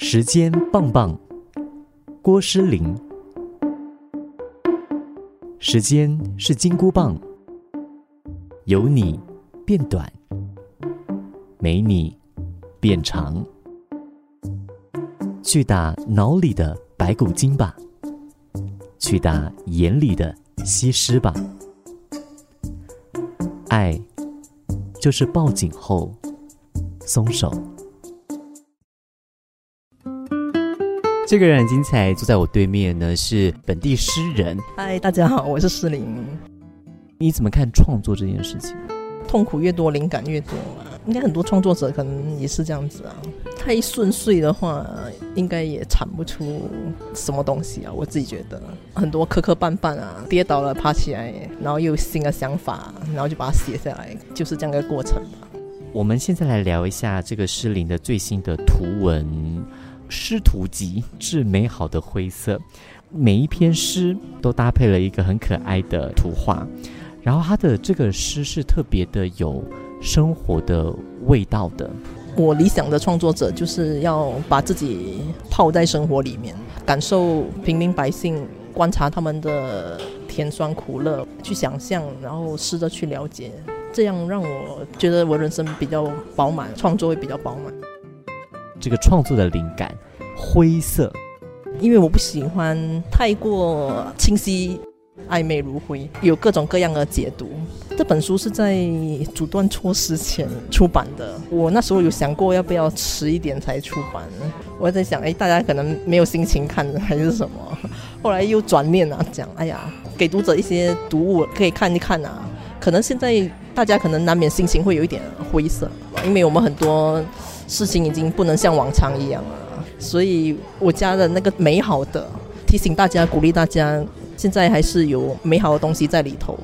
时间棒棒，郭诗龄。时间是金箍棒，有你变短，没你变长。去打脑里的白骨精吧，去打眼里的西施吧。爱，就是抱紧后松手。这个人很精彩，坐在我对面呢是本地诗人。嗨，大家好，我是诗玲。你怎么看创作这件事情？痛苦越多，灵感越多嘛。应该很多创作者可能也是这样子啊。太顺遂的话，应该也产不出什么东西啊。我自己觉得，很多磕磕绊绊啊，跌倒了爬起来，然后又有新的想法，然后就把它写下来，就是这样一个过程吧。我们现在来聊一下这个诗林的最新的图文。诗图集致美好的灰色，每一篇诗都搭配了一个很可爱的图画，然后他的这个诗是特别的有生活的味道的。我理想的创作者就是要把自己泡在生活里面，感受平民百姓，观察他们的甜酸苦乐，去想象，然后试着去了解，这样让我觉得我人生比较饱满，创作会比较饱满。这个创作的灵感，灰色，因为我不喜欢太过清晰、暧昧如灰，有各种各样的解读。这本书是在阻断措施前出版的，我那时候有想过要不要迟一点才出版，我在想，哎，大家可能没有心情看还是什么？后来又转念啊，讲，哎呀，给读者一些读物可以看一看啊。可能现在大家可能难免心情会有一点灰色，因为我们很多。事情已经不能像往常一样了，所以我家的那个美好的提醒大家、鼓励大家，现在还是有美好的东西在里头。